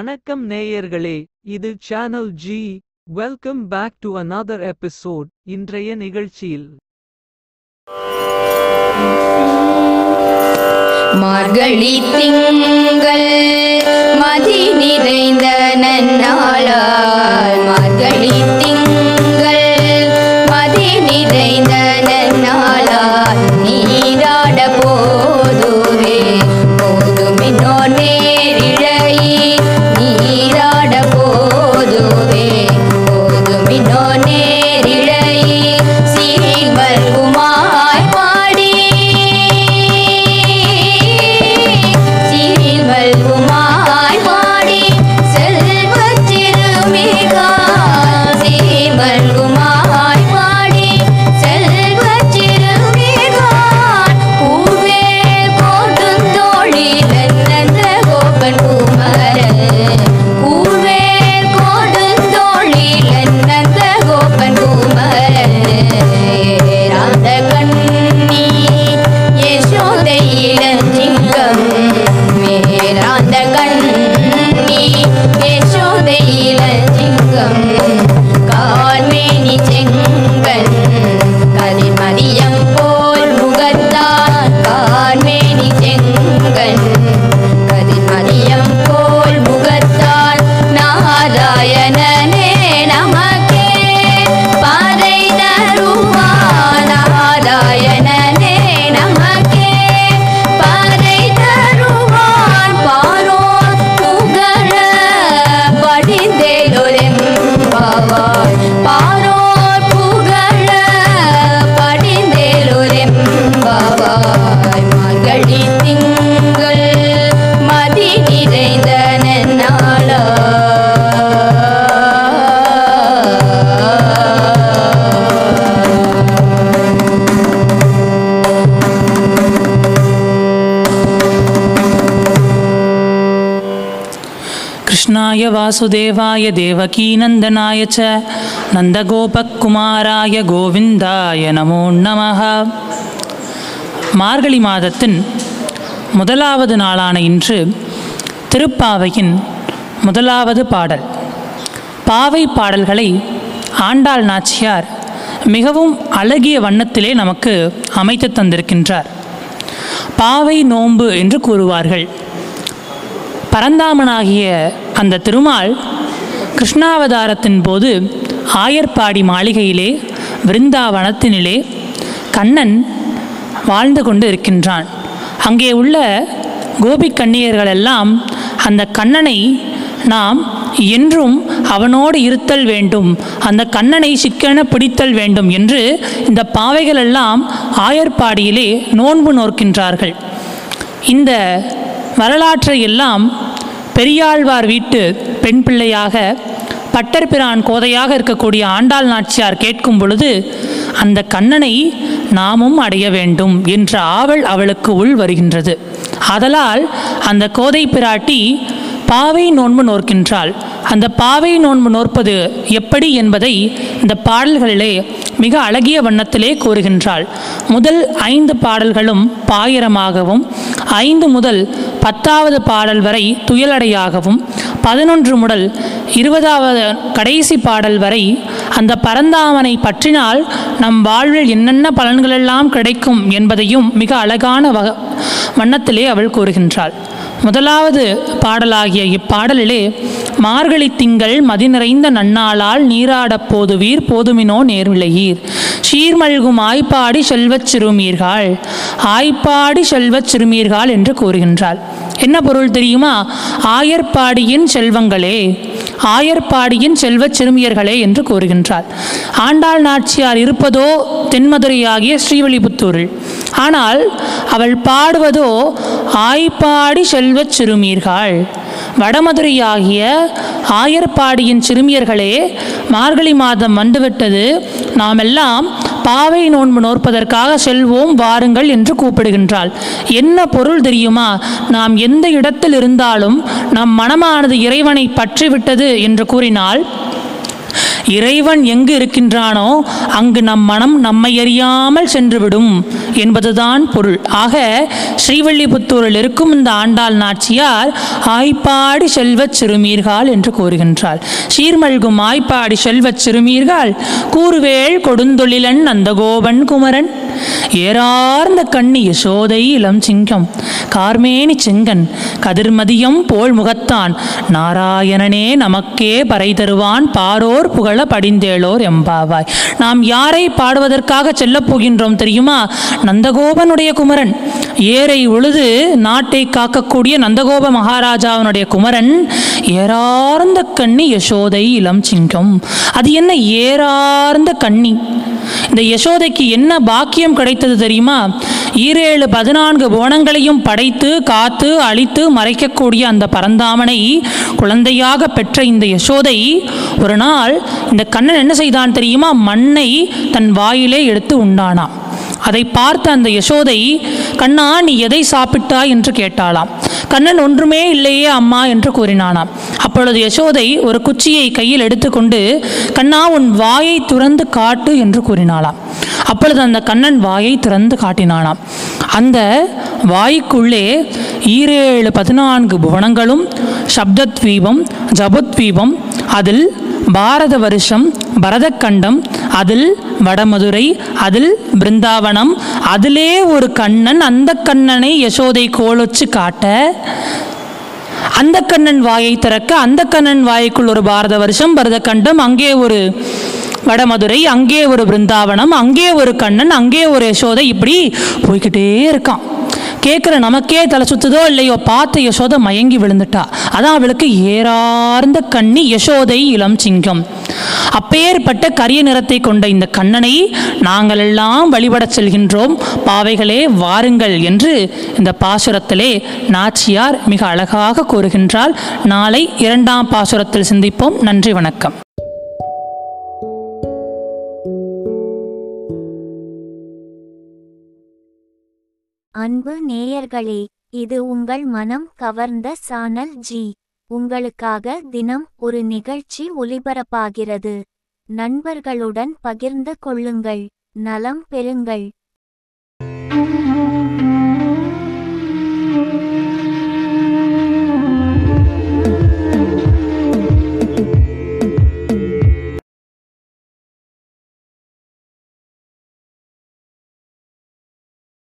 வணக்கம் நேயர்களே இது channel G welcome back to another episode இன்றைய நிகழ்ச்சியில். மார்கழி திங்கள் மதி நிறைந்த நன்னாளால். மார்கழி திங்கள் कृष्णाय वासुदेवाय देवकीनन्दनाय च நந்தகோபக்குமாராய கோவிந்தாய நமோ நமः மார்கழி மாதத்தின் முதலாவது நாளான இன்று திருப்பாவையின் முதலாவது பாடல் பாவை பாடல்களை ஆண்டாள் நாச்சியார் மிகவும் அழகிய வண்ணத்திலே நமக்கு அமைத்து தந்திருக்கின்றார் பாவை நோன்பு என்று கூறுவார்கள் பரந்தாமனாகிய அந்த திருமால் கிருஷ்ணாவதாரத்தின் போது ஆயர்பாடி மாளிகையிலே விருந்தாவனத்தினிலே கண்ணன் வாழ்ந்து கொண்டு இருக்கின்றான் அங்கே உள்ள கோபிக் கண்ணியர்களெல்லாம் அந்த கண்ணனை நாம் என்றும் அவனோடு இருத்தல் வேண்டும் அந்த கண்ணனை சிக்கென பிடித்தல் வேண்டும் என்று இந்த பாவைகளெல்லாம் ஆயர்பாடியிலே நோன்பு நோக்கின்றார்கள் இந்த வரலாற்றை எல்லாம் பெரியாழ்வார் வீட்டு பெண் பிள்ளையாக பட்டர்பிரான் கோதையாக இருக்கக்கூடிய ஆண்டாள் நாச்சியார் கேட்கும் பொழுது அந்த கண்ணனை நாமும் அடைய வேண்டும் என்ற ஆவல் அவளுக்கு உள் வருகின்றது. ஆதலால் அந்த கோதை பிராட்டி பாவை நோன்பு நோக்கின்றாள் அந்த பாவை நோன்பு நோற்பது எப்படி என்பதை இந்த பாடல்களிலே மிக அழகிய வண்ணத்திலே கூறுகின்றாள். முதல் ஐந்து பாடல்களும் பாயிரமாகவும் ஐந்து முதல் பத்தாவது பாடல் வரை துயலடையாகவும் பதினொன்று முதல் இருபதாவது கடைசி பாடல் வரை அந்த பரந்தாமனை பற்றினால் நம் வாழ்வில் என்னென்ன பலன்களெல்லாம் கிடைக்கும் என்பதையும் மிக அழகான வக வண்ணத்திலே அவள் கூறுகின்றாள். முதலாவது பாடலாகிய இப்பாடலிலே மார்கழி திங்கள் மதி நிறைந்த நன்னாளால் நீராடப் போதுவீர் போதுமினோ நேர்விளையீர். சீர்மல்கும் ஆய்ப்பாடி செல்வச் சிறுமீர்கள் ஆய்ப்பாடி செல்வச் சிறுமீர்கள் என்று கூறுகின்றாள். என்ன பொருள் தெரியுமா? ஆயர்பாடியின் செல்வங்களே ஆயர்பாடியின் செல்வச் சிறுமியர்களே என்று கூறுகின்றார். ஆண்டாள் நாச்சியார் இருப்பதோ தென்மதுரையாகிய ஸ்ரீவெளிபுத்தூரில் ஆனால் அவள் பாடுவதோ ஆய்ப்பாடி செல்வச் சிறுமீர்கள் வடமதுரையாகிய ஆயர்பாடியின் சிறுமியர்களே மார்கழி மாதம் வந்துவிட்டது. நாமெல்லாம் பாவை நோன்பு நோற்பதற்காக செல்வோம் வாருங்கள் என்று கூப்பிடுகின்றாள். என்ன பொருள் தெரியுமா? நாம் எந்த இடத்தில் இருந்தாலும் நம் மனமானது இறைவனை பற்றிவிட்டது என்று கூறினால் இறைவன் எங்கு இருக்கின்றானோ அங்கு நம் மனம் நம்மை அறியாமல் சென்றுவிடும் என்பதுதான் பொருள். ஆக ஸ்ரீவல்லிபுத்தூரில் இருக்கும் இந்த ஆண்டாள் நாச்சியார் ஆய்ப்பாடி செல்வச் சிறுமீர்கள் என்று கூறுகின்றாள். சீர்மல்கும் ஆய்ப்பாடி செல்வச் சிறுமீர்கள் கூறுவேள் கொடுந்தொழிலன் நந்தகோபன் குமரன். ஏறார்ந்த கண்ணி யசோதை இளம் சிங்கம். கார்மேனி செங்கன் கதிர்மதியம் போல் முகத்தான். நாராயணனே நமக்கே பறை தருவான். பாரோர் புகழ படிந்தேளோர் எம்பாவாய். நாம் யாரை பாடுவதற்காக செல்லப் போகின்றோம் தெரியுமா? நந்தகோபனுடைய குமரன். ஏரை உழுது நாட்டை காக்கக்கூடிய நந்தகோப மகாராஜாவினுடைய குமரன். ஏறார்ந்த கண்ணி யசோதை இளம் சிங்கம். அது என்ன ஏறார்ந்த கண்ணி? இந்த யசோதைக்கு என்ன பாக்கியம் கிடைத்தது தெரியுமா? ஈரேழு பதினான்கு புவனங்களையும் படைத்து காத்து அழித்து மறைக்கக்கூடிய அந்த பரந்தாமனை குழந்தையாக பெற்ற இந்த யசோதை ஒரு நாள் இந்த கண்ணன் என்ன செய்தான் தெரியுமா? மண்ணை தன் வாயிலே எடுத்து உண்டானான். அதை பார்த்த அந்த யசோதை கண்ணா நீ எதை சாப்பிட்டாய்? என்று கேட்டாளாம். கண்ணன் ஒன்றுமே இல்லையே அம்மா என்று கூறினானாம். அப்பொழுது யசோதை ஒரு குச்சியை கையில் எடுத்துக்கொண்டு கண்ணா உன் வாயை துறந்து காட்டு என்று கூறினாளாம். அப்பொழுது அந்த கண்ணன் வாயை திறந்து காட்டினானாம். அந்த வாய்க்குள்ளே ஈரேழு பதினான்கு புவனங்களும் சப்தத்வீபம் ஜபத்வீபம் அதில் பாரத வருஷம் பரதக்கண்டம் அதில் வடமதுரை அதில் பிருந்தாவனம் அதிலே ஒரு கண்ணன் அந்த கண்ணனை யசோதை கோலொச்சு காட்ட அந்த கண்ணன் வாயை திறக்க அந்த கண்ணன் வாய்க்குள் ஒரு பாரத வருஷம் பரதக்கண்டம் அங்கே ஒரு வடமதுரை அங்கே ஒரு பிருந்தாவனம் அங்கே ஒரு கண்ணன் அங்கே ஒரு யசோதை இப்படி போய்கிட்டே இருக்கான். கேட்குற நமக்கே தலை சுத்துதோ இல்லையோ பார்த்த யசோதை மயங்கி விழுந்துட்டா. அதான் அவளுக்கு ஏறார்ந்த கண்ணி யசோதை இளம் சிங்கம். அப்பேற்பட்ட கரிய நிறத்தை கொண்ட இந்த கண்ணனை நாங்கள் எல்லாம் வழிபடச் செல்கின்றோம். பாவைகளே வாருங்கள் என்று இந்த பாசுரத்திலே நாச்சியார் மிக அழகாக கூறுகின்றாள் நாளை இரண்டாம் பாசுரத்தில் சிந்திப்போம். நன்றி வணக்கம். அன்பு நேயர்களே இது உங்கள் மனம் கவர்ந்த சானல் ஜி. உங்களுக்காக தினம் ஒரு நிகழ்ச்சி ஒலிபரப்பாகிறது நண்பர்களுடன் பகிர்ந்து கொள்ளுங்கள். நலம் பெறுங்கள்.